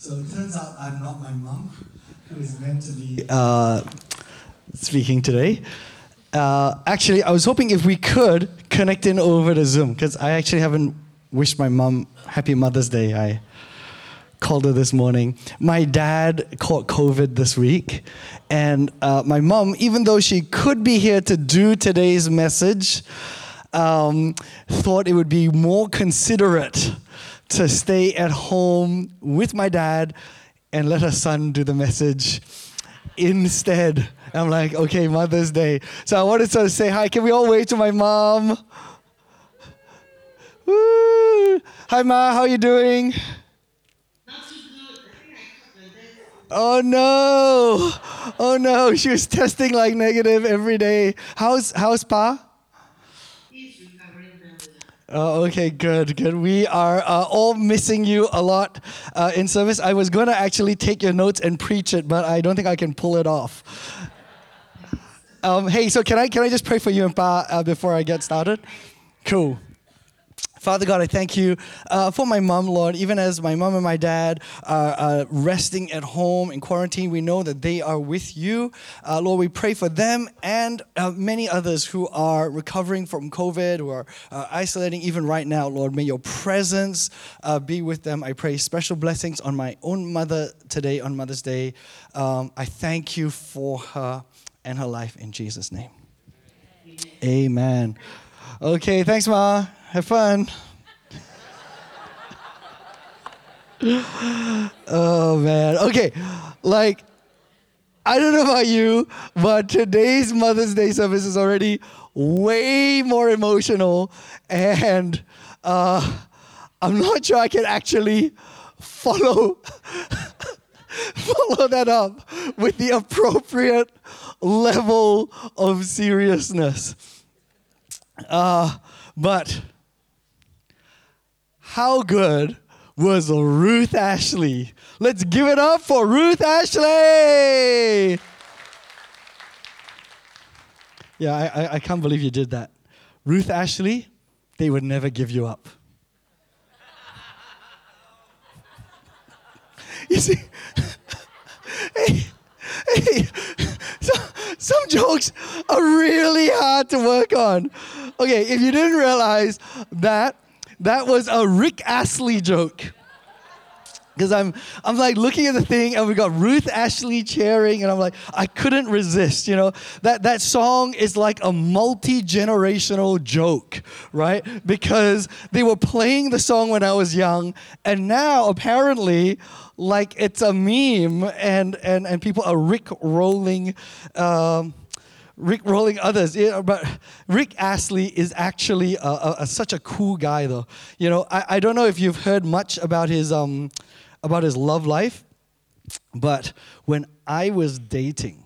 So it turns out I'm not my mom, who is meant to be uh, speaking today. Uh, actually, I was hoping if we could connect in over the Zoom, because I actually haven't wished my mom Happy Mother's Day. I called her this morning. My dad caught COVID this week, and uh, my mom, even though she could be here to do today's message, um, thought it would be more considerate to stay at home with my dad and let her son do the message instead. I'm like, okay, Mother's Day. So I wanted to say hi. Can we all wave to my mom? Woo! Hi, Ma. How are you doing? Oh no! Oh no! She was testing like negative every day. How's how's Pa? Oh, okay, good, good. We are uh, all missing you a lot uh, in service. I was going to actually take your notes and preach it, but I don't think I can pull it off. Um, hey, so can I can I just pray for you and Pa uh, before I get started? Cool. Father God, I thank you uh, for my mom, Lord. Even as my mom and my dad are uh, resting at home in quarantine, we know that they are with you. Uh, Lord, we pray for them and uh, many others who are recovering from COVID, are uh, isolating even right now. Lord, may your presence uh, be with them. I pray special blessings on my own mother today, on Mother's Day. Um, I thank you for her and her life in Jesus' name. Amen. Okay, thanks, Ma. Have fun. oh man. Okay. Like I don't know about you, but today's Mother's Day service is already way more emotional and uh, I'm not sure I can actually follow follow that up with the appropriate level of seriousness. Uh, but how good was Ruth Ashley? Let's give it up for Ruth Ashley! Yeah, I, I, I can't believe you did that. Ruth Ashley, they would never give you up. you see, hey, hey, some, some jokes are really hard to work on. Okay, if you didn't realize that that was a Rick Astley joke. Because I'm, I'm like looking at the thing and we got Ruth Ashley cheering and I'm like, I couldn't resist, you know. That, that song is like a multi-generational joke, right? Because they were playing the song when I was young and now apparently like it's a meme and, and, and people are Rick rolling um, Rick rolling others. Yeah, but Rick Astley is actually a, a, a, such a cool guy, though. You know, I, I don't know if you've heard much about his um, about his love life, but when I was dating,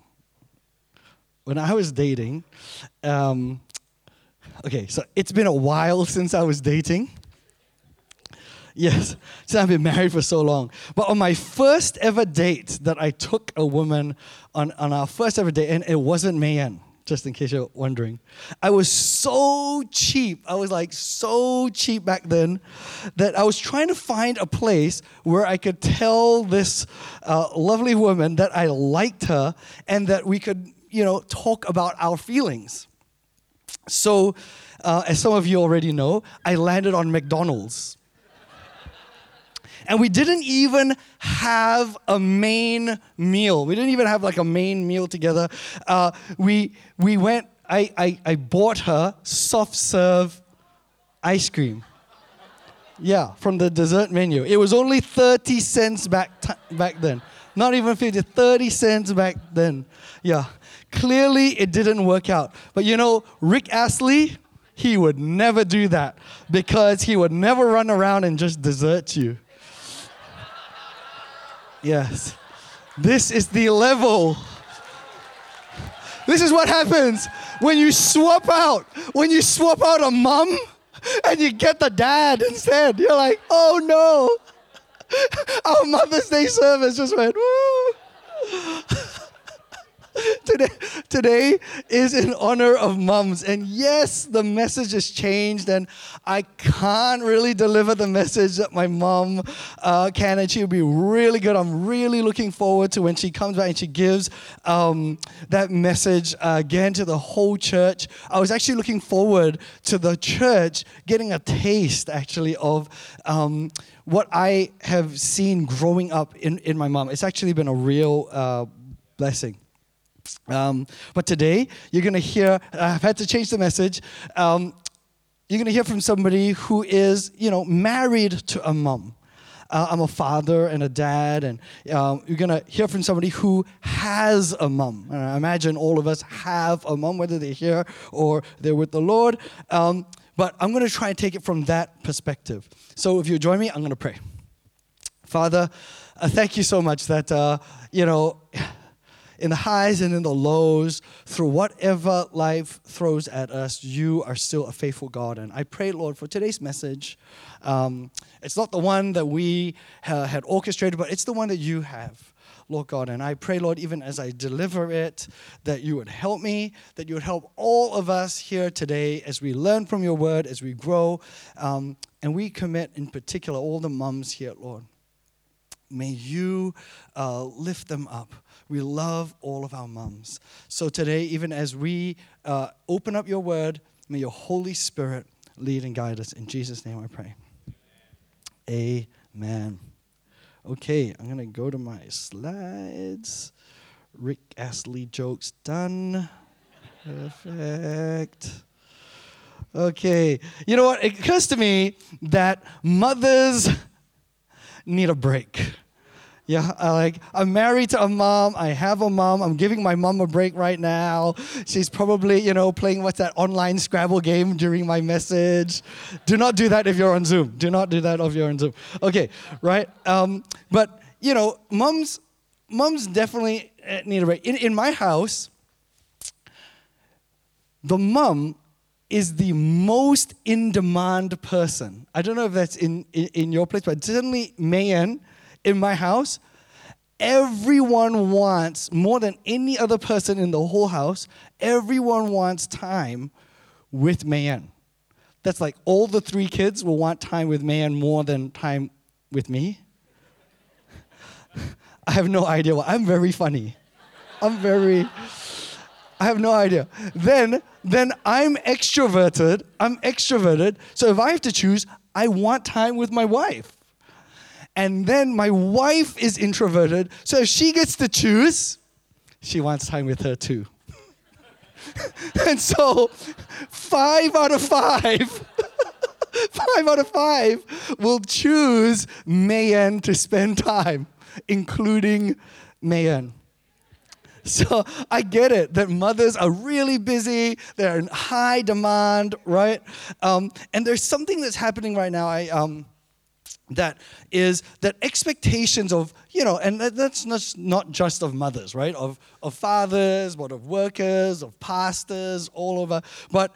when I was dating, um, okay, so it's been a while since I was dating. Yes, since I've been married for so long. But on my first ever date that I took a woman on, on our first ever date, and it wasn't Mayan just in case you're wondering. I was so cheap. I was like so cheap back then that I was trying to find a place where I could tell this uh, lovely woman that I liked her and that we could, you know, talk about our feelings. So, uh, as some of you already know, I landed on McDonald's. And we didn't even have a main meal. We didn't even have like a main meal together. Uh, we, we went, I, I, I bought her soft serve ice cream. Yeah, from the dessert menu. It was only 30 cents back, t- back then. Not even 50, 30 cents back then. Yeah. Clearly, it didn't work out. But you know, Rick Astley, he would never do that because he would never run around and just desert you. Yes. This is the level. This is what happens when you swap out, when you swap out a mom and you get the dad instead. You're like, oh no. Our Mother's Day service just went, woo. Today, today is in honor of mums. And yes, the message has changed, and I can't really deliver the message that my mom uh, can, and she'll be really good. I'm really looking forward to when she comes back and she gives um, that message uh, again to the whole church. I was actually looking forward to the church getting a taste, actually, of. Um, what I have seen growing up in, in my mom, it's actually been a real uh, blessing. Um, but today, you're going to hear, I've had to change the message. Um, you're going to hear from somebody who is, you know, married to a mom. Uh, I'm a father and a dad, and um, you're going to hear from somebody who has a mom. And I imagine all of us have a mom, whether they're here or they're with the Lord. Um, but I'm going to try and take it from that perspective. So if you join me, I'm going to pray. Father, uh, thank you so much that, uh, you know, in the highs and in the lows, through whatever life throws at us, you are still a faithful God. And I pray, Lord, for today's message. Um, it's not the one that we uh, had orchestrated, but it's the one that you have. Lord God. And I pray, Lord, even as I deliver it, that you would help me, that you would help all of us here today as we learn from your word, as we grow. Um, and we commit, in particular, all the mums here, Lord. May you uh, lift them up. We love all of our moms. So today, even as we uh, open up your word, may your Holy Spirit lead and guide us. In Jesus' name I pray. Amen. Okay, I'm going to go to my slides. Rick Astley jokes done. Perfect. Okay, you know what? It occurs to me that mothers need a break. Yeah, I like I'm married to a mom. I have a mom. I'm giving my mom a break right now. She's probably, you know, playing what's that online Scrabble game during my message. Do not do that if you're on Zoom. Do not do that if you're on Zoom. Okay, right? Um, but you know, moms, moms definitely uh, need a break. In in my house, the mom is the most in demand person. I don't know if that's in, in, in your place, but certainly Mayan in my house, everyone wants, more than any other person in the whole house, everyone wants time with Mayan. That's like all the three kids will want time with Mayan more than time with me. I have no idea why. I'm very funny. I'm very, I have no idea. Then, then I'm extroverted. I'm extroverted. So if I have to choose, I want time with my wife. And then my wife is introverted, so if she gets to choose, she wants time with her too. and so, five out of five, five out of five will choose Mayan to spend time, including Mayan. So I get it that mothers are really busy, they're in high demand, right? Um, and there's something that's happening right now. I, um, that is that expectations of you know and that's not, just of mothers right? Of, of fathers but of workers of pastors all over. But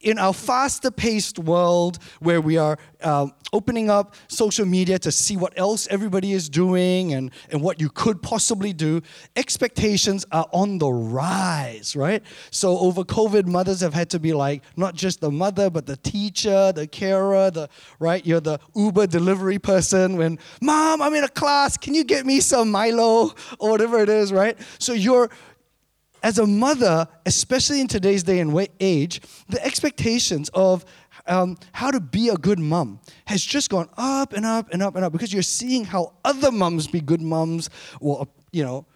in our faster paced world where we are um, opening up social media to see what else everybody is doing and, and what you could possibly do, expectations are on the rise, right? So over COVID, mothers have had to be like not just the mother, but the teacher, the carer, the right, you're the Uber delivery person when, Mom, I'm in a class, can you get me some Milo or whatever it is, right? So you're as a mother, especially in today's day and age, the expectations of um, how to be a good mom has just gone up and up and up and up because you're seeing how other moms be good moms, or you know,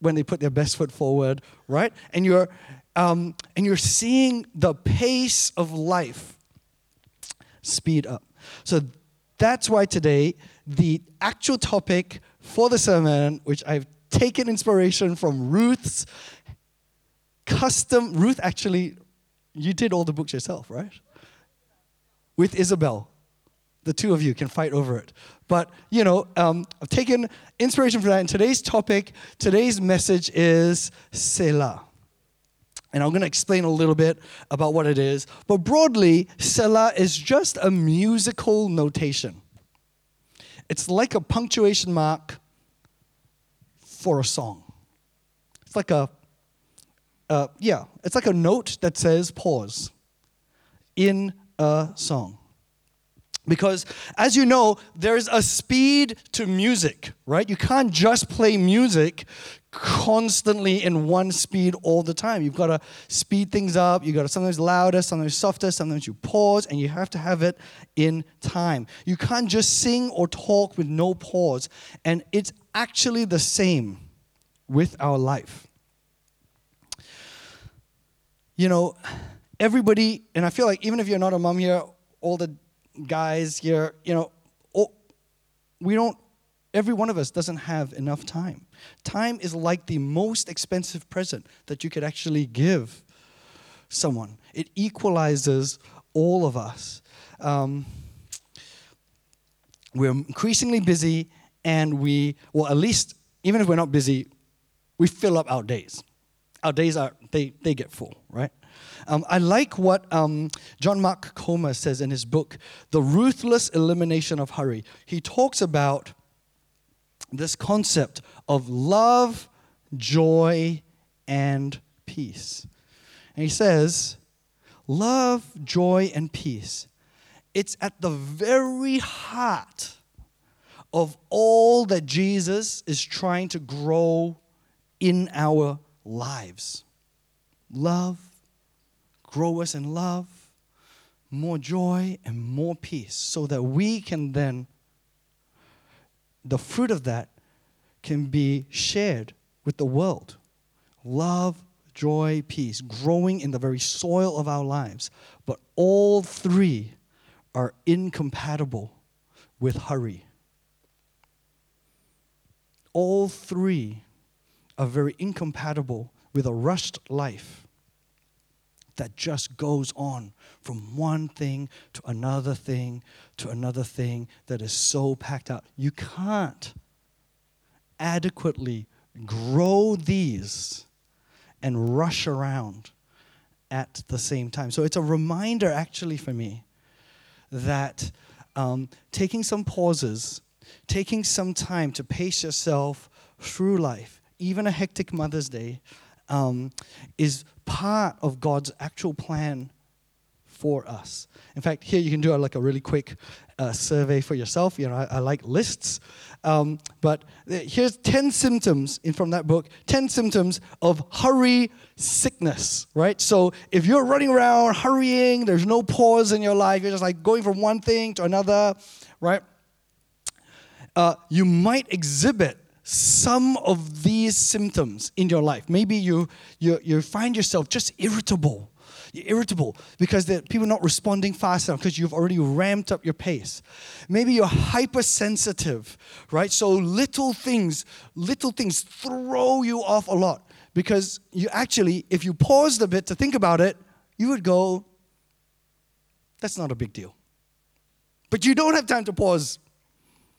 when they put their best foot forward, right? And you're um, and you're seeing the pace of life speed up. So that's why today the actual topic for the sermon, which I've taken inspiration from Ruth's custom. Ruth actually, you did all the books yourself, right? With Isabel. The two of you can fight over it. But, you know, um, I've taken inspiration from that. And today's topic, today's message is Selah. And I'm going to explain a little bit about what it is. But broadly, Selah is just a musical notation. It's like a punctuation mark for a song. It's like a, uh, yeah, it's like a note that says pause in a song. Because, as you know, there's a speed to music, right? You can't just play music constantly in one speed all the time. You've got to speed things up. You've got to sometimes louder, sometimes softer, sometimes you pause, and you have to have it in time. You can't just sing or talk with no pause. And it's actually the same with our life. You know, everybody, and I feel like even if you're not a mom here, all the guys here, you know, oh, we don't, every one of us doesn't have enough time. Time is like the most expensive present that you could actually give someone, it equalizes all of us. Um, we're increasingly busy, and we, well, at least, even if we're not busy, we fill up our days. Our days are, they, they get full, right? Um, I like what um, John Mark Comer says in his book, The Ruthless Elimination of Hurry. He talks about this concept of love, joy, and peace. And he says, love, joy, and peace. It's at the very heart of all that Jesus is trying to grow in our lives. Love, grow us in love, more joy, and more peace, so that we can then, the fruit of that can be shared with the world. Love, joy, peace, growing in the very soil of our lives. But all three are incompatible with hurry. All three are very incompatible with a rushed life that just goes on from one thing to another thing to another thing that is so packed out. You can't adequately grow these and rush around at the same time. So it's a reminder, actually, for me that um, taking some pauses, taking some time to pace yourself through life, even a hectic Mother's Day, um, is part of God's actual plan for us. In fact, here you can do a, like a really quick uh, survey for yourself. You know, I, I like lists, um, but here's ten symptoms in, from that book. Ten symptoms of hurry sickness. Right. So if you're running around hurrying, there's no pause in your life. You're just like going from one thing to another. Right. Uh, you might exhibit some of these symptoms in your life. Maybe you, you, you find yourself just irritable. You're irritable because the people are not responding fast enough because you've already ramped up your pace. Maybe you're hypersensitive, right? So little things, little things throw you off a lot because you actually, if you paused a bit to think about it, you would go, that's not a big deal. But you don't have time to pause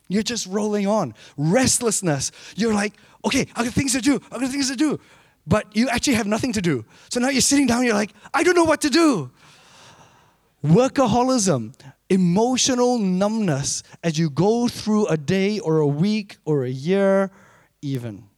you're just rolling on. Restlessness. You're like, okay, I've got things to do. I've got things to do. But you actually have nothing to do. So now you're sitting down, you're like, I don't know what to do. Workaholism, emotional numbness as you go through a day or a week or a year, even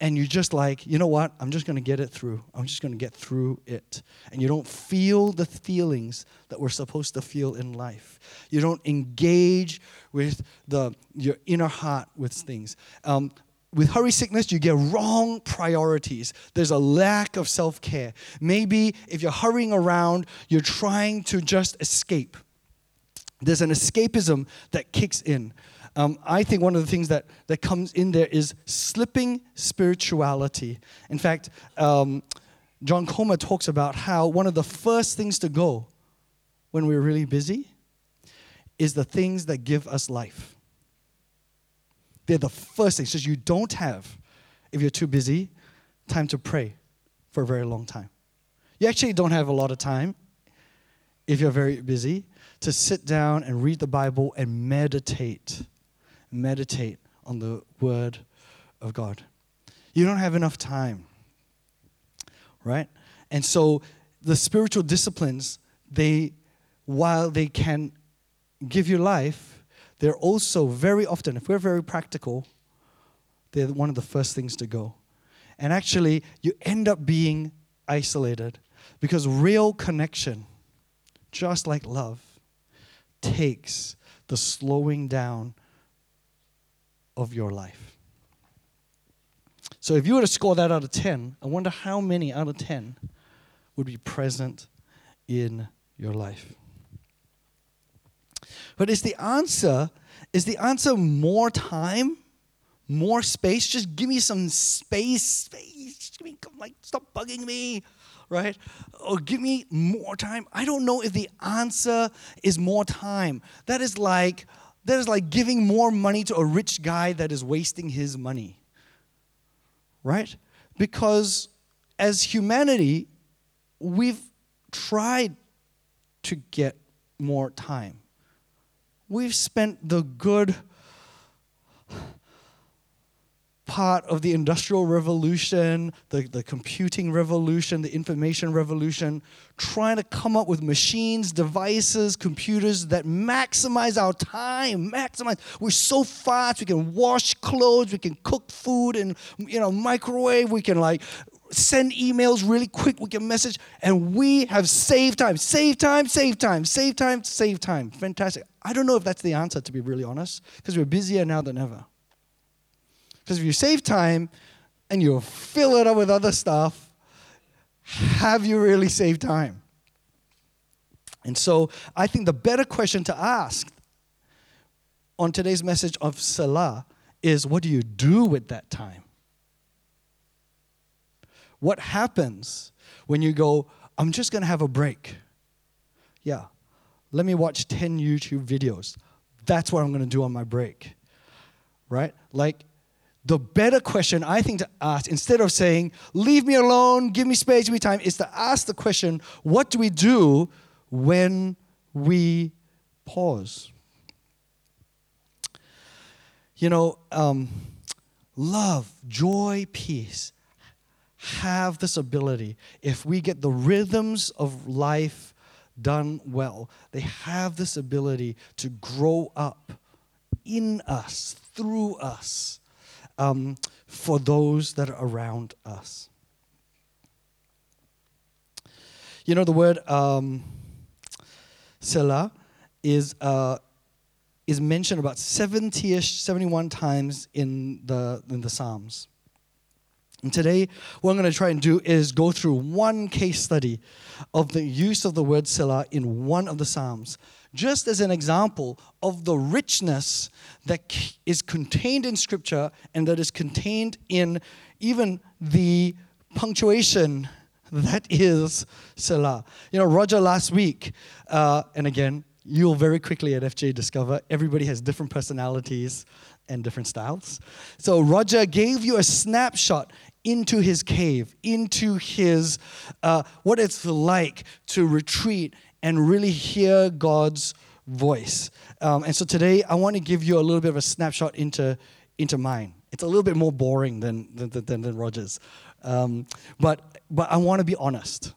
and you're just like, you know what? I'm just going to get it through. I'm just going to get through it. And you don't feel the feelings that we're supposed to feel in life. You don't engage with the your inner heart with things. Um, with hurry sickness, you get wrong priorities. There's a lack of self care. Maybe if you're hurrying around, you're trying to just escape. There's an escapism that kicks in. Um, I think one of the things that, that comes in there is slipping spirituality. In fact, um, John Comer talks about how one of the first things to go when we're really busy is the things that give us life. They're the first things. So you don't have, if you're too busy, time to pray for a very long time. You actually don't have a lot of time if you're very busy to sit down and read the Bible and meditate meditate on the Word of God. You don't have enough time, right? And so the spiritual disciplines, they, while they can give you life, they're also very often, if we're very practical, they're one of the first things to go. And actually, you end up being isolated because real connection, just like love, takes the slowing down of your life. So if you were to score that out of 10, I wonder how many out of 10 would be present in your life. But is the answer is the answer more time? More space? Just give me some space. Space. Give me like stop bugging me right? Or give me more time. I don't know if the answer is more time. That is like that is like giving more money to a rich guy that is wasting his money. Right? Because as humanity, we've tried to get more time. We've spent the good part of the Industrial Revolution, the, the computing revolution, the information revolution, trying to come up with machines, devices, computers that maximize our time. Maximize. We're so fast. We can wash clothes. We can cook food and you know microwave. We can like send emails really quick. We can message, and we have saved time. Save time. Save time. Save time. Save time. Fantastic. I don't know if that's the answer, to be really honest, because we're busier now than ever. Because if you save time and you fill it up with other stuff, have you really saved time? And so I think the better question to ask on today's message of Selah is what do you do with that time? What happens when you go, I'm just going to have a break? Yeah, let me watch 10 YouTube videos. That's what I'm going to do on my break. Right? Like, the better question I think to ask, instead of saying, leave me alone, give me space, give me time, is to ask the question, what do we do when we pause? You know, um, love, joy, peace have this ability. If we get the rhythms of life done well, they have this ability to grow up in us, through us um, for those that are around us. You know, the word um, Selah is, uh, is mentioned about 70 ish, 71 times in the, in the Psalms. And today, what I'm going to try and do is go through one case study of the use of the word Selah in one of the Psalms just as an example of the richness that is contained in Scripture and that is contained in even the punctuation that is Selah. You know, Roger last week, uh, and again, you'll very quickly at FJ discover everybody has different personalities and different styles. So Roger gave you a snapshot into his cave, into his uh, what it's like to retreat and really hear God's voice. Um, and so today I want to give you a little bit of a snapshot into, into mine. It's a little bit more boring than, than, than, than Roger's. Um, but, but I want to be honest.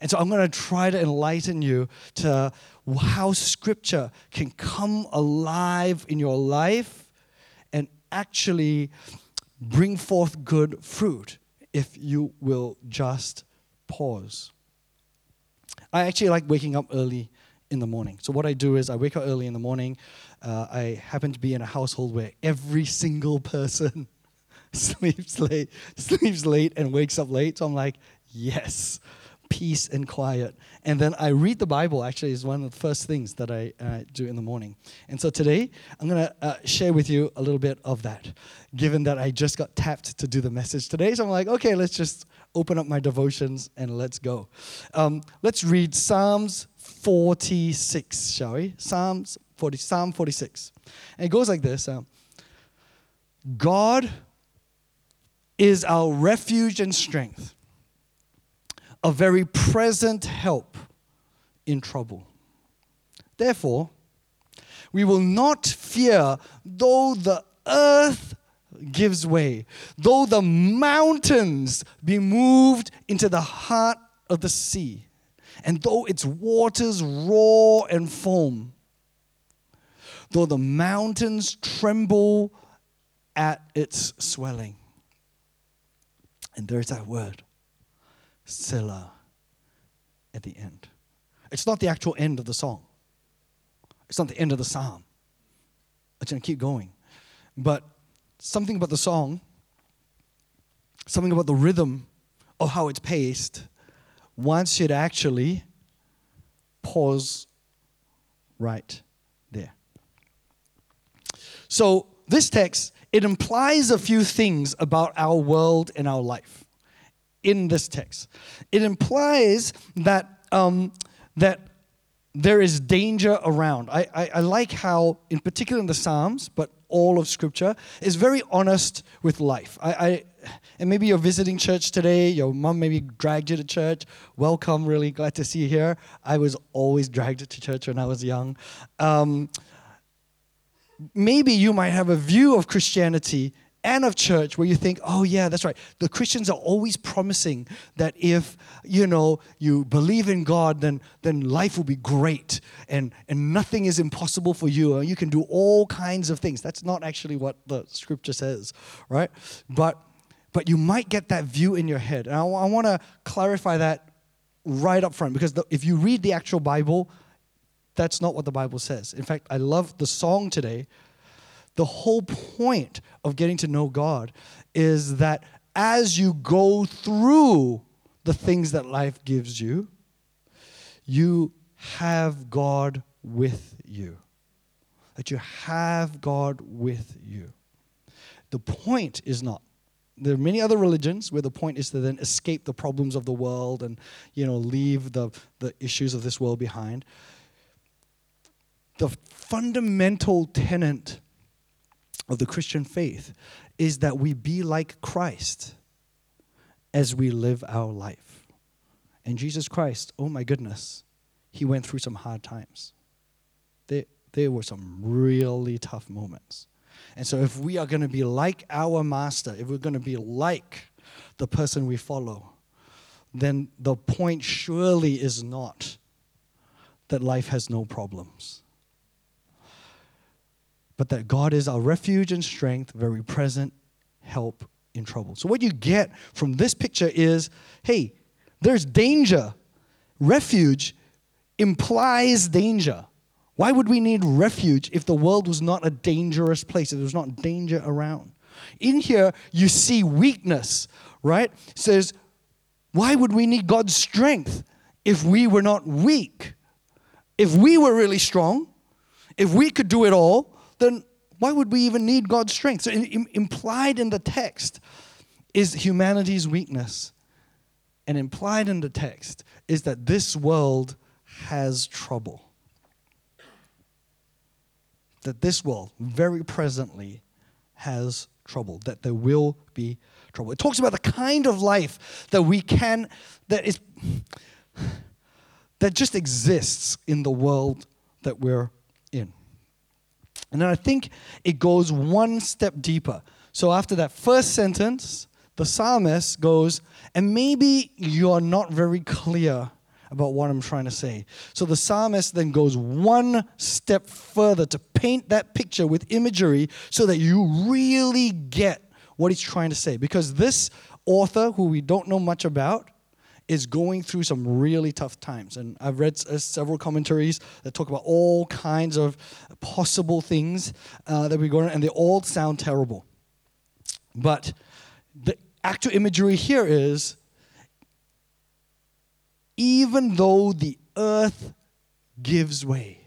And so I'm going to try to enlighten you to how scripture can come alive in your life and actually bring forth good fruit if you will just pause. I actually like waking up early in the morning. So what I do is I wake up early in the morning. Uh, I happen to be in a household where every single person sleeps late, sleeps late, and wakes up late. So I'm like, yes, peace and quiet. And then I read the Bible. Actually, is one of the first things that I uh, do in the morning. And so today I'm gonna uh, share with you a little bit of that. Given that I just got tapped to do the message today, so I'm like, okay, let's just open up my devotions and let's go. Um, let's read Psalms 46, shall we? Psalms 40, Psalm 46. And it goes like this uh, God is our refuge and strength, a very present help in trouble. Therefore, we will not fear though the earth gives way, though the mountains be moved into the heart of the sea, and though its waters roar and foam, though the mountains tremble at its swelling. And there's that word, Selah, at the end. It's not the actual end of the song, it's not the end of the psalm. It's going to keep going. But something about the song, something about the rhythm of how it's paced, wants you to actually pause right there. So, this text, it implies a few things about our world and our life in this text. It implies that, um, that there is danger around. I, I, I, like how, in particular in the Psalms, but all of Scripture, is very honest with life. I, I, and maybe you're visiting church today, your mom maybe dragged you to church. Welcome, really glad to see you here. I was always dragged to church when I was young. Um, maybe you might have a view of Christianity and of church where you think, oh, yeah, that's right. The Christians are always promising that if, you know, you believe in God, then, then life will be great and, and nothing is impossible for you and you can do all kinds of things. That's not actually what the scripture says, right? But, but you might get that view in your head. And I, I want to clarify that right up front because the, if you read the actual Bible, that's not what the Bible says. In fact, I love the song today the whole point of getting to know God is that as you go through the things that life gives you, you have God with you. That you have God with you. The point is not. There are many other religions where the point is to then escape the problems of the world and you know leave the, the issues of this world behind. The fundamental tenet of the Christian faith is that we be like Christ as we live our life. And Jesus Christ, oh my goodness, he went through some hard times. There, there were some really tough moments. And so, if we are going to be like our master, if we're going to be like the person we follow, then the point surely is not that life has no problems but that God is our refuge and strength, very present help in trouble. So, what you get from this picture is hey, there's danger. Refuge implies danger. Why would we need refuge if the world was not a dangerous place, if there was not danger around? In here, you see weakness, right? It says, why would we need God's strength if we were not weak? If we were really strong, if we could do it all, then why would we even need God's strength? So, in, implied in the text is humanity's weakness. And implied in the text is that this world has trouble. That this world, very presently, has trouble, that there will be trouble. It talks about the kind of life that we can, that is, that just exists in the world that we're. And then I think it goes one step deeper. So after that first sentence, the psalmist goes, and maybe you're not very clear about what I'm trying to say. So the psalmist then goes one step further to paint that picture with imagery so that you really get what he's trying to say. Because this author, who we don't know much about, is going through some really tough times. And I've read uh, several commentaries that talk about all kinds of possible things uh, that we're going and they all sound terrible. But the actual imagery here is even though the earth gives way,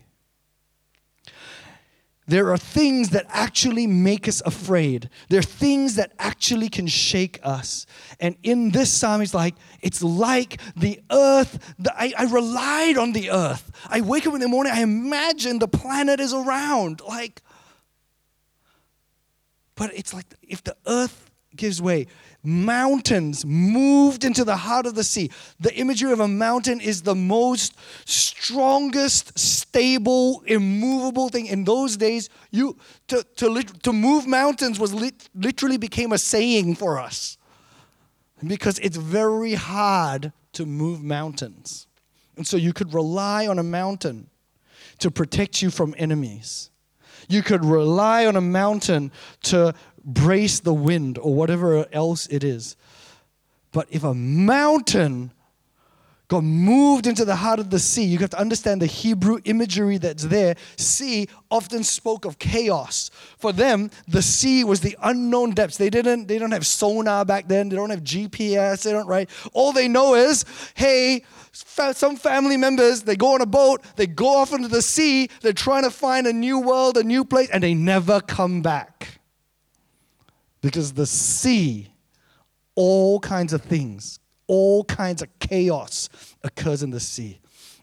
there are things that actually make us afraid. There are things that actually can shake us. And in this psalm, it's like, it's like the earth. The, I, I relied on the earth. I wake up in the morning, I imagine the planet is around. Like, but it's like if the earth gives way, mountains moved into the heart of the sea. The imagery of a mountain is the most strongest, stable, immovable thing. In those days, you to, to, to move mountains was lit, literally became a saying for us because it's very hard to move mountains. And so you could rely on a mountain to protect you from enemies. You could rely on a mountain to brace the wind or whatever else it is. But if a mountain got moved into the heart of the sea, you have to understand the Hebrew imagery that's there. Sea often spoke of chaos. For them, the sea was the unknown depths. They didn't, they don't have sonar back then, they don't have GPS, they don't, right? All they know is, hey, some family members, they go on a boat, they go off into the sea, they're trying to find a new world, a new place, and they never come back. Because the sea, all kinds of things all kinds of chaos occurs in the sea.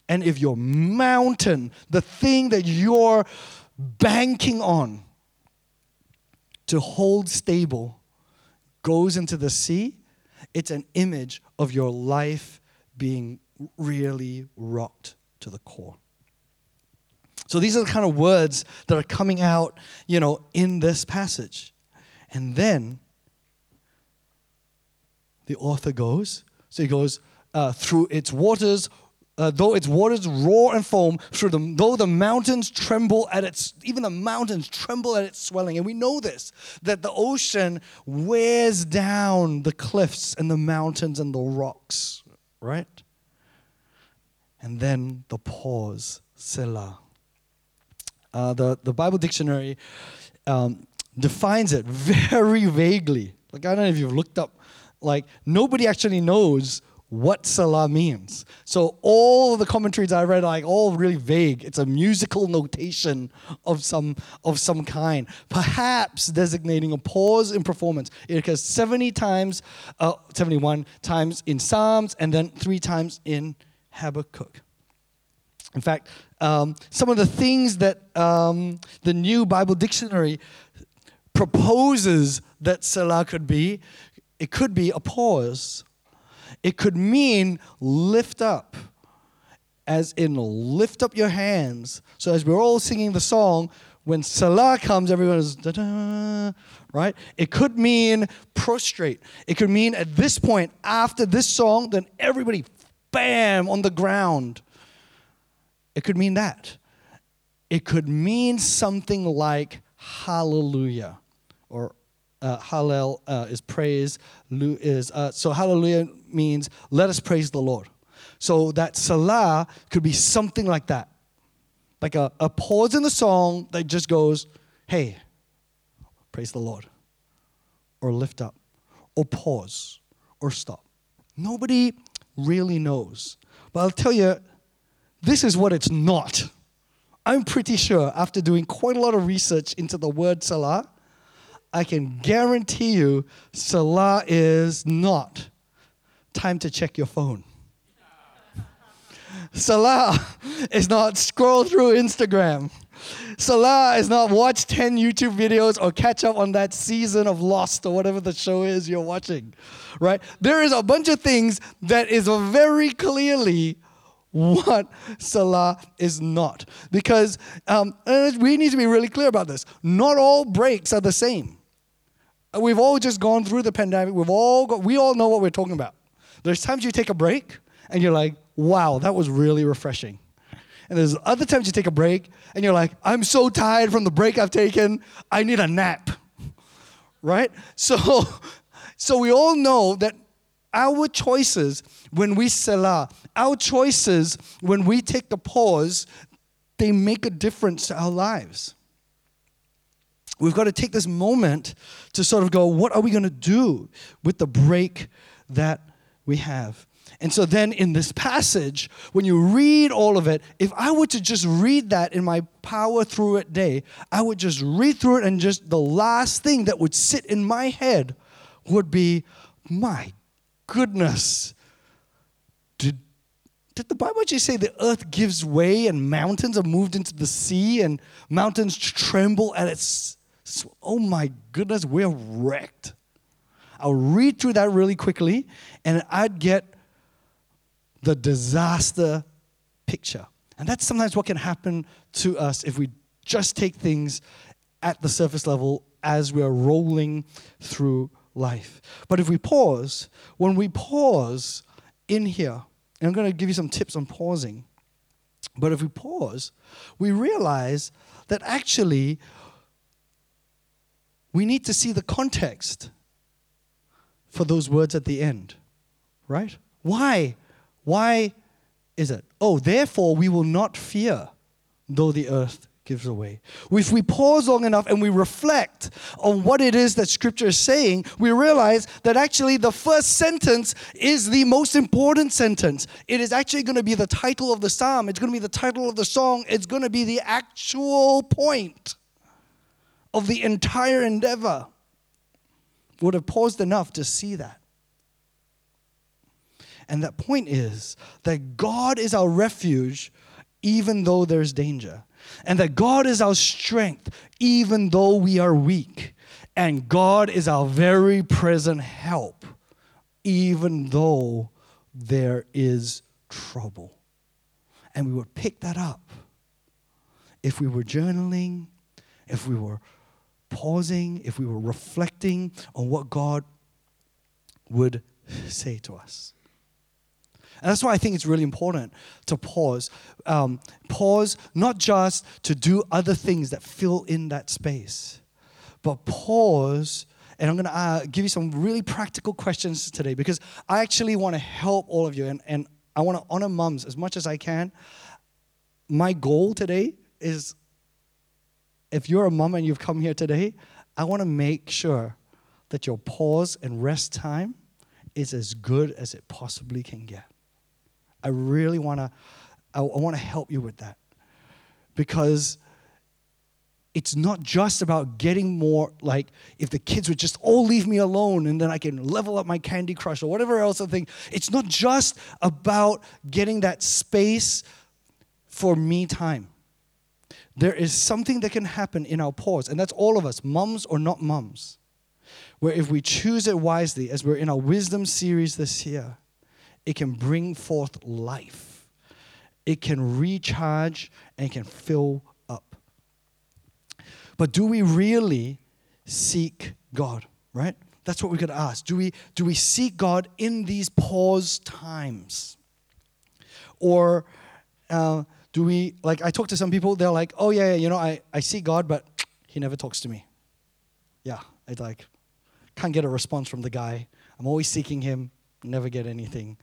And if your mountain, the thing that you're banking on to hold stable, goes into the sea, it's an image of your life being really rocked to the core. So these are the kind of words that are coming out, you know, in this passage. And then the author goes so he goes, uh, through its waters, uh, though its waters roar and foam, through them, though the mountains tremble at its, even the mountains tremble at its swelling. And we know this, that the ocean wears down the cliffs and the mountains and the rocks, right? And then the pause, Selah. Uh, the, the Bible dictionary um, defines it very vaguely. Like, I don't know if you've looked up like nobody actually knows what Selah means. So all the commentaries I read are like all really vague. It's a musical notation of some of some kind, perhaps designating a pause in performance. It occurs 70 times, uh, 71 times in Psalms, and then three times in Habakkuk. In fact, um, some of the things that um, the New Bible Dictionary proposes that Selah could be it could be a pause. It could mean lift up, as in lift up your hands. So as we're all singing the song, when Selah comes, everyone is da da, right? It could mean prostrate. It could mean at this point, after this song, then everybody, bam, on the ground. It could mean that. It could mean something like hallelujah or uh, Hallel uh, is praise. Is uh, so Hallelujah means let us praise the Lord. So that Selah could be something like that, like a, a pause in the song that just goes, "Hey, praise the Lord," or lift up, or pause, or stop. Nobody really knows, but I'll tell you, this is what it's not. I'm pretty sure after doing quite a lot of research into the word Selah I can guarantee you Selah is not time to check your phone. Selah is not scroll through Instagram. Selah is not watch 10 YouTube videos or catch up on that season of Lost or whatever the show is you're watching, right? There is a bunch of things that is very clearly what Selah is not. Because um, we need to be really clear about this. Not all breaks are the same. We've all just gone through the pandemic. We've all got, we all know what we're talking about. There's times you take a break and you're like, wow, that was really refreshing. And there's other times you take a break and you're like, I'm so tired from the break I've taken, I need a nap. Right? So, so we all know that our choices when we Selah, our choices when we take the pause, they make a difference to our lives. We've got to take this moment to sort of go, what are we going to do with the break that we have? And so then in this passage, when you read all of it, if I were to just read that in my power through it day, I would just read through it and just the last thing that would sit in my head would be, my goodness, did, did the Bible just say the earth gives way and mountains are moved into the sea and mountains tremble at its so, oh my goodness, we're wrecked. I'll read through that really quickly and I'd get the disaster picture. And that's sometimes what can happen to us if we just take things at the surface level as we're rolling through life. But if we pause, when we pause in here, and I'm going to give you some tips on pausing, but if we pause, we realize that actually we need to see the context for those words at the end. right? Why? Why is it? Oh, therefore we will not fear, though the earth gives away. If we pause long enough and we reflect on what it is that Scripture is saying, we realize that actually the first sentence is the most important sentence. It is actually going to be the title of the psalm, it's going to be the title of the song, it's going to be the actual point of the entire endeavor. Would have paused enough to see that. And that point is that God is our refuge even though there's danger. And that God is our strength even though we are weak. And God is our very present help even though there is trouble. And we would pick that up if we were journaling, if we were pausing, if we were reflecting on what God would say to us. And that's why I think it's really important to pause. Um, pause not just to do other things that fill in that space, but pause. And I'm going to uh, give you some really practical questions today because I actually want to help all of you and, and I want to honor moms as much as I can. My goal today is if you're a mom and you've come here today, I want to make sure that your pause and rest time is as good as it possibly can get. I really want to I, want to help you with that. Because it's not just about getting more like if the kids would just all leave me alone and then I can level up my Candy Crush or whatever else I think. It's not just about getting that space for me time. There is something that can happen in our pause, and that's all of us, mums or not mums, where if we choose it wisely, as we're in our wisdom series this year, it can bring forth life. It can recharge and can fill up. But do we really seek God, right? That's what we got to ask. Do we, do we seek God in these pause times? Or uh, do we, like, I talk to some people, they're like, oh, yeah, yeah, you know, I, I see God, but he never talks to me. Yeah, I like, can't get a response from the guy. I'm always seeking him, never get anything.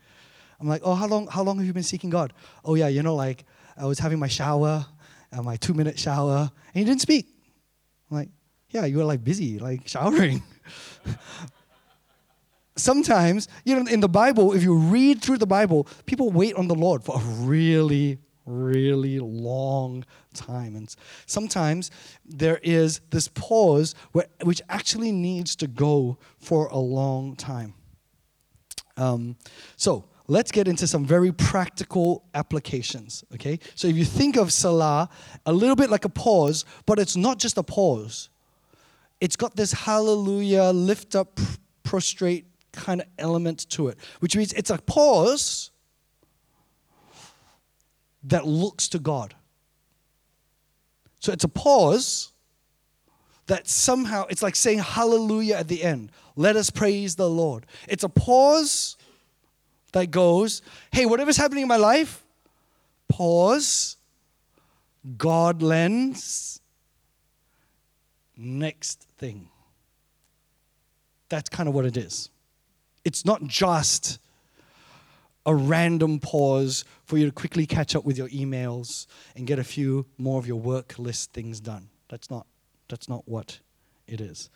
I'm like, oh, how long, how long have you been seeking God? Oh, yeah, you know, like I was having my shower, uh, my two minute shower, and he didn't speak. I'm like, yeah, you were like busy, like showering. Sometimes, you know, in the Bible, if you read through the Bible, people wait on the Lord for a really, really long time. And sometimes there is this pause which actually needs to go for a long time. Um, so, let's get into some very practical applications, okay? So if you think of Selah a little bit like a pause, but it's not just a pause. It's got this hallelujah, lift up, prostrate kind of element to it, which means it's a pause that looks to God. So it's a pause that somehow it's like saying hallelujah at the end. Let us praise the Lord. It's a pause that goes, hey, whatever's happening in my life, pause, God lens, next thing. That's kind of what it is. It's not just a random pause for you to quickly catch up with your emails and get a few more of your work list things done. That's not that's not what it is.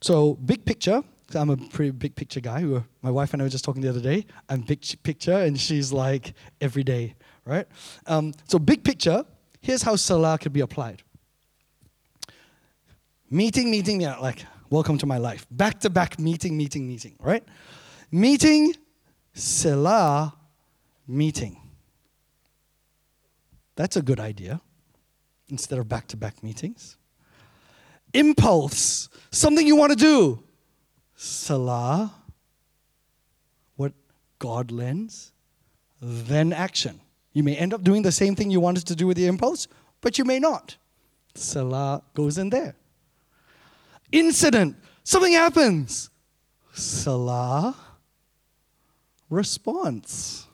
So, big picture, I'm a pretty big picture guy. Who, my wife and I were just talking the other day. I'm big picture, and she's like every day, right? Um, so, big picture, here's how Selah could be applied. Meeting, meeting, yeah, like, welcome to my life. Back to back meeting, meeting, meeting, right? Meeting, Selah, meeting. That's a good idea instead of back to back meetings. Impulse, something you want to do. Selah, what God lends, then action. You may end up doing the same thing you wanted to do with the impulse, but you may not. Selah goes in there. Incident, something happens. Selah, response.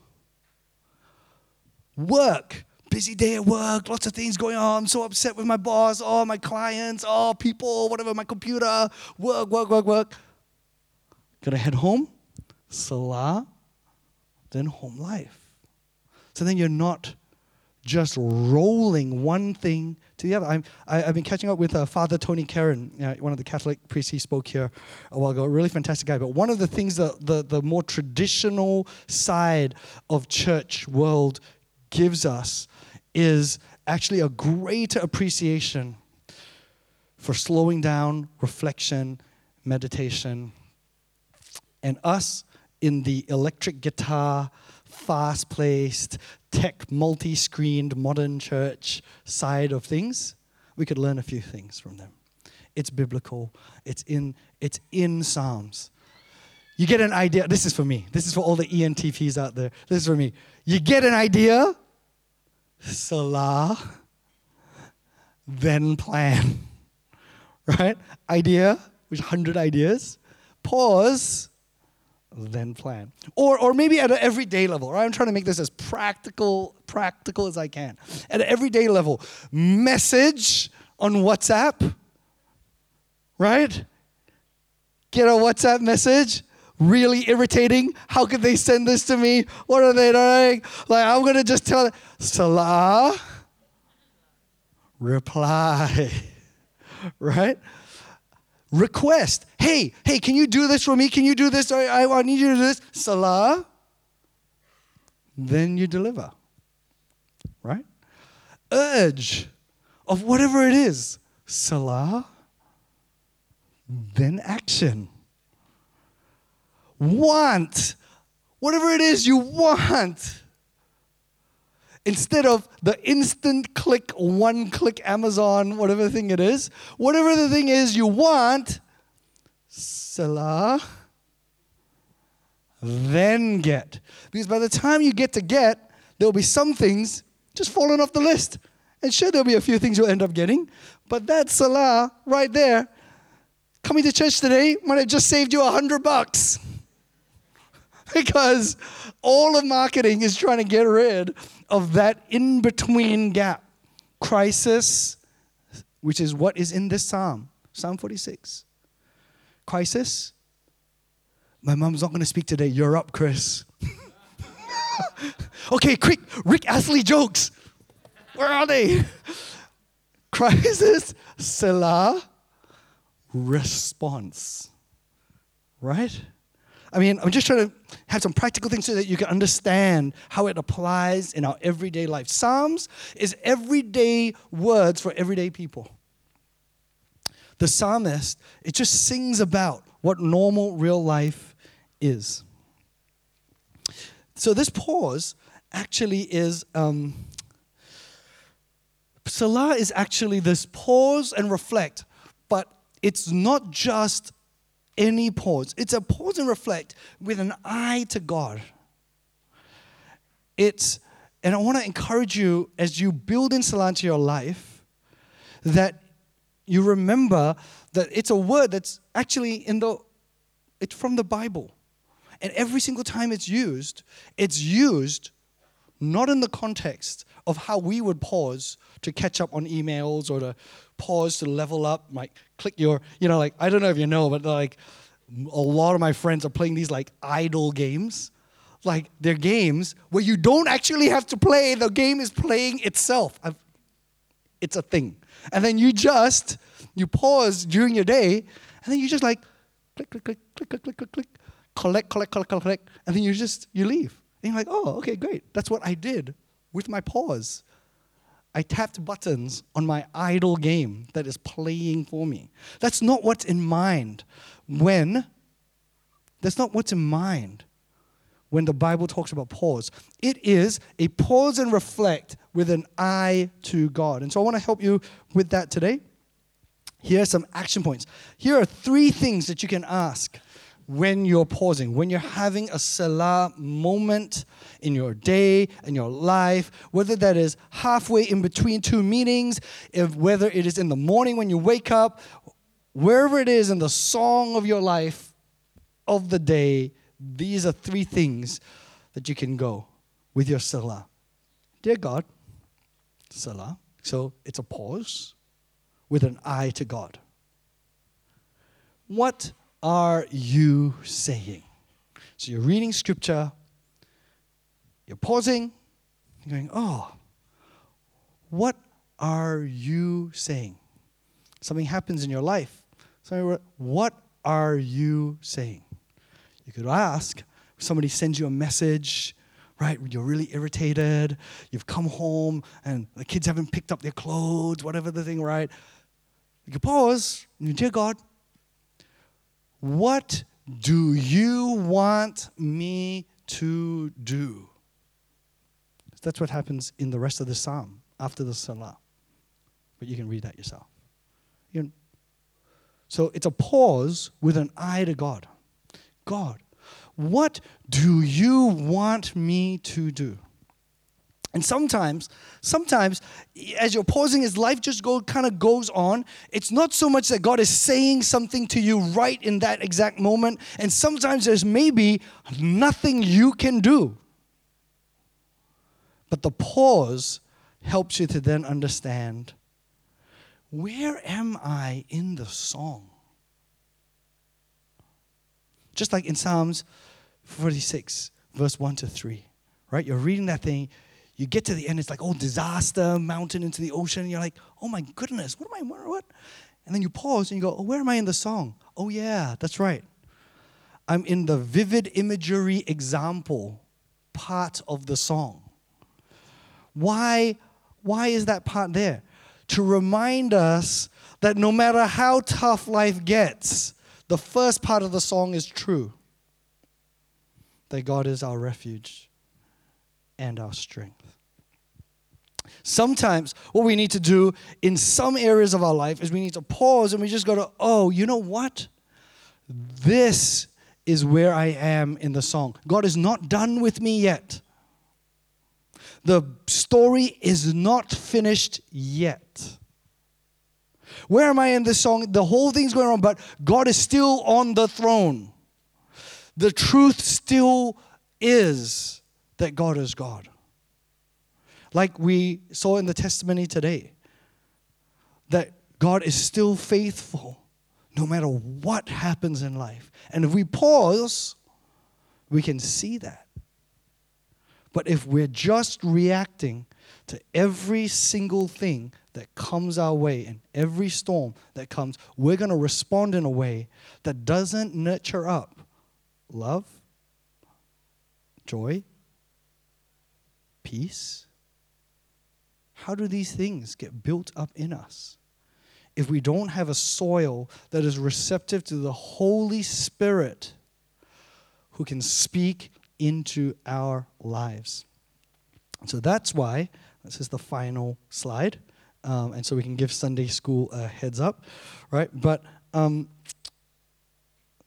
Work, busy day at work, lots of things going on. I'm so upset with my boss, oh, my clients, oh, people, whatever, my computer, work, work, work, work. Gonna head home, Selah, then home life. So then you're not just rolling one thing to the other. I'm, I, have been catching up with uh, Father Tony Kerin, uh, one of the Catholic priests. He spoke here a while ago. A really fantastic guy. But one of the things that the, the more traditional side of church world gives us is actually a greater appreciation for slowing down, reflection, meditation, and us in the electric guitar, fast paced, tech, multi screened, modern church side of things, we could learn a few things from them. It's biblical, it's in, it's in Psalms. You get an idea. This is for me. This is for all the ENTPs out there. This is for me. You get an idea, Selah, then plan. Right? Idea, which 100 ideas. Pause, then plan. Or, or maybe at an everyday level, right? I'm trying to make this as practical, practical as I can. At an everyday level, message on WhatsApp, right? Get a WhatsApp message, really irritating. How could they send this to me? What are they doing? Like, I'm gonna just tell Selah, reply, right? Request. Hey, hey, can you do this for me? Can you do this? I, I, I need you to do this. Selah. Then you deliver. Right? Urge of whatever it is. Salah. Then action. Want. Whatever it is you want instead of the instant click, one click Amazon, whatever thing it is, whatever the thing is you want, Selah, then get. Because by the time you get to get, there'll be some things just falling off the list. And sure, there'll be a few things you'll end up getting, but that Selah right there, coming to church today might have just saved you a hundred bucks. because all of marketing is trying to get rid of that in between gap. Crisis, which is what is in this psalm, Psalm 46. Crisis. My mom's not going to speak today. You're up, Chris. okay, quick. Rick Astley jokes. Where are they? Crisis, Selah, response. Right? I mean, I'm just trying to have some practical things so that you can understand how it applies in our everyday life. Psalms is everyday words for everyday people. The psalmist, it just sings about what normal real life is. So this pause actually is um, Selah is actually this pause and reflect, but it's not just any pause. It's a pause and reflect with an eye to God. It's, and I want to encourage you as you build in Selah into your life that you remember that it's a word that's actually in the, it's from the Bible. And every single time it's used, it's used not in the context of how we would pause to catch up on emails or to pause to level up, like click your, you know, like, I don't know if you know, but like, a lot of my friends are playing these like idle games. Like they're games where you don't actually have to play, the game is playing itself. I've, it's a thing. And then you just, you pause during your day, and then you just like click, click, click, click, click, click, click, click, collect, collect, collect, collect, and then you just, you leave. And you're like, oh, okay, great. That's what I did with my pause. I tapped buttons on my idle game that is playing for me. That's not what's in mind when, that's not what's in mind when the Bible talks about pause. It is a pause and reflect with an eye to God. And so I want to help you with that today. Here are some action points. Here are three things that you can ask when you're pausing, when you're having a Selah moment in your day, in your life, whether that is halfway in between two meetings, if whether it is in the morning when you wake up, wherever it is in the song of your life of the day, these are three things that you can go with your Selah. Dear God, Selah. So it's a pause with an eye to God. What are you saying? So you're reading scripture, You're pausing, you're going, oh, what are you saying? Something happens in your life. So, what are you saying? You could ask, somebody sends you a message, right? You're really irritated. You've come home and the kids haven't picked up their clothes, whatever the thing, right? You could pause and you, dear God, what do you want me to do? That's what happens in the rest of the psalm after the selah. But you can read that yourself. You can, so it's a pause with an eye to God. God, what do you want me to do? And sometimes, sometimes, as you're pausing, as life just go kind of goes on, it's not so much that God is saying something to you right in that exact moment. And sometimes there's maybe nothing you can do. But the pause helps you to then understand where am I in the song? Just like in Psalms 46, verse 1 to 3, right? You're reading that thing, you get to the end, it's like, oh, disaster, mountain into the ocean. And you're like, oh my goodness, what am I, what? And then you pause and you go, oh, where am I in the song? Oh, yeah, that's right. I'm in the vivid imagery example part of the song. Why, why is that part there? To remind us that no matter how tough life gets, the first part of the song is true that God is our refuge and our strength. Sometimes, what we need to do in some areas of our life is we need to pause and we just go to, oh, you know what? This is where I am in the song. God is not done with me yet. The story is not finished yet. Where am I in this song? The whole thing's going on, but God is still on the throne. The truth still is that God is God. Like we saw in the testimony today, that God is still faithful no matter what happens in life. And if we pause, we can see that. But if we're just reacting to every single thing that comes our way and every storm that comes, we're going to respond in a way that doesn't nurture up love, joy, peace. How do these things get built up in us? If we don't have a soil that is receptive to the Holy Spirit who can speak into our lives. So that's why, this is the final slide, um, and so we can give Sunday school a heads up, right? But um,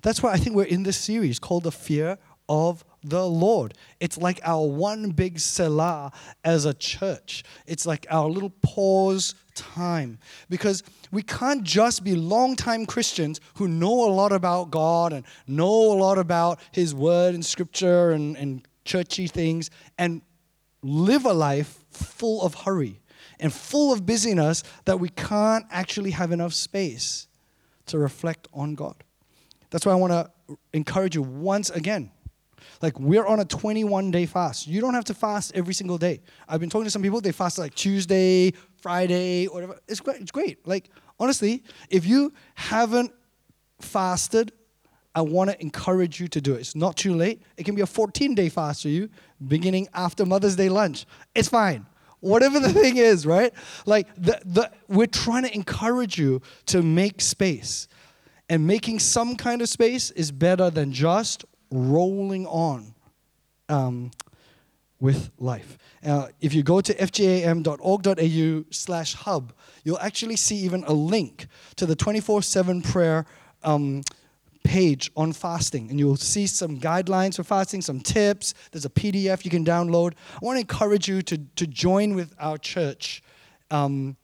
that's why I think we're in this series called The Fear of the Lord. It's like our one big Selah as a church. It's like our little pause time. Because we can't just be long-time Christians who know a lot about God and know a lot about His Word and Scripture and, and churchy things and live a life full of hurry and full of busyness that we can't actually have enough space to reflect on God. That's why I want to encourage you once again like we're on a 21 day fast. You don't have to fast every single day. I've been talking to some people, they fast like Tuesday, Friday, whatever. It's great. It's great. Like honestly, if you haven't fasted, I want to encourage you to do it. It's not too late. It can be a 14 day fast for you, beginning after Mother's Day lunch. It's fine. Whatever the thing is, right? Like the, the, we're trying to encourage you to make space. And making some kind of space is better than just rolling on um, with life. Uh, if you go to fjam.org.au slash hub, you'll actually see even a link to the 24-7 prayer um, page on fasting. And you'll see some guidelines for fasting, some tips. There's a PDF you can download. I want to encourage you to, to join with our church um,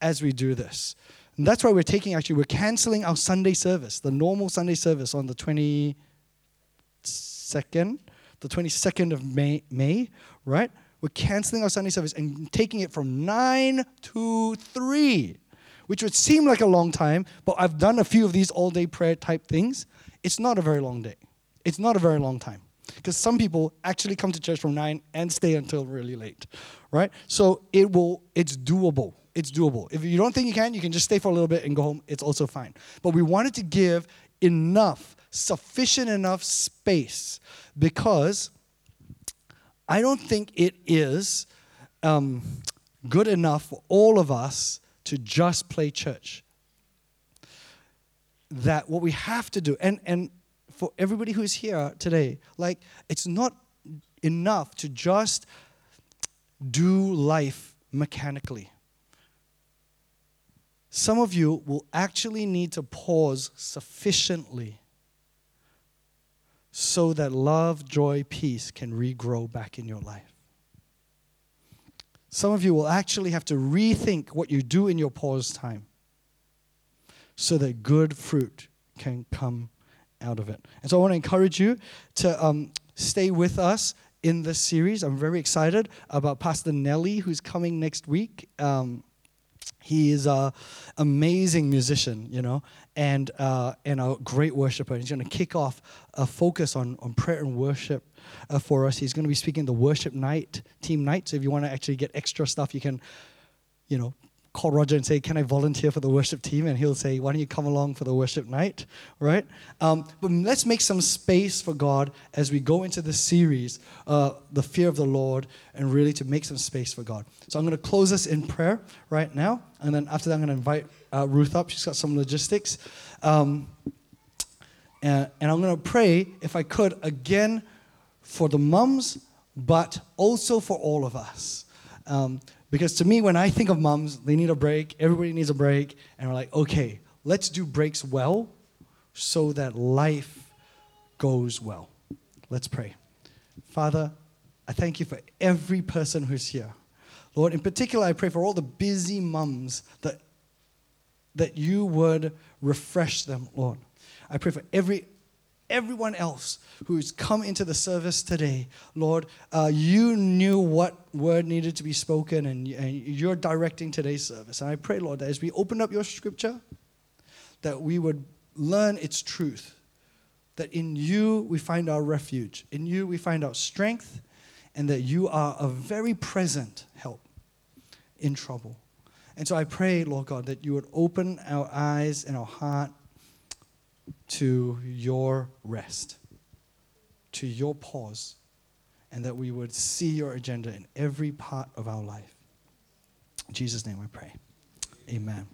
as we do this. And that's why we're taking, actually, we're canceling our Sunday service, the normal Sunday service on the 20, 2nd, the 22nd of May, May, right? We're canceling our Sunday service and taking it from 9 to 3, which would seem like a long time, but I've done a few of these all day prayer type things. It's not a very long day. It's not a very long time. Because some people actually come to church from 9 and stay until really late, right? So it will, it's doable. It's doable. If you don't think you can, you can just stay for a little bit and go home. It's also fine. But we wanted to give enough, sufficient enough space because I don't think it is um, good enough for all of us to just play church. That what we have to do, and, and for everybody who's here today, like it's not enough to just do life mechanically. Some of you will actually need to pause sufficiently so that love, joy, peace can regrow back in your life. Some of you will actually have to rethink what you do in your pause time so that good fruit can come out of it. And so I want to encourage you to um, stay with us in this series. I'm very excited about Pastor Nelly, who's coming next week. Um, he is an amazing musician, you know, and, uh, and a great worshiper. He's going to kick off a focus on, on prayer and worship uh, for us. He's going to be speaking the worship night, team night. So if you want to actually get extra stuff, you can, you know, call Roger and say, Can I volunteer for the worship team? And he'll say, Why don't you come along for the worship night? Right? Um, but let's make some space for God as we go into this series, uh, The Fear of the Lord, and really to make some space for God. So I'm going to close us in prayer right now. And then after that, I'm going to invite uh, Ruth up. She's got some logistics. Um, and, and I'm going to pray, if I could, again for the mums, but also for all of us. Um, because to me, when I think of moms, they need a break, everybody needs a break, and we're like, okay, let's do breaks well so that life goes well. Let's pray. Father, I thank you for every person who's here. Lord, in particular, I pray for all the busy mums that, that you would refresh them, Lord. I pray for every everyone else who's come into the service today, Lord, uh, you knew what word needed to be spoken, and, and you're directing today's service. And I pray, Lord, that as we open up your scripture, that we would learn its truth. That in you we find our refuge, in you we find our strength, and that you are a very present help in trouble. And so I pray, Lord God, that you would open our eyes and our heart to your rest, to your pause, and that we would see your agenda in every part of our life. In Jesus' name we pray. Amen.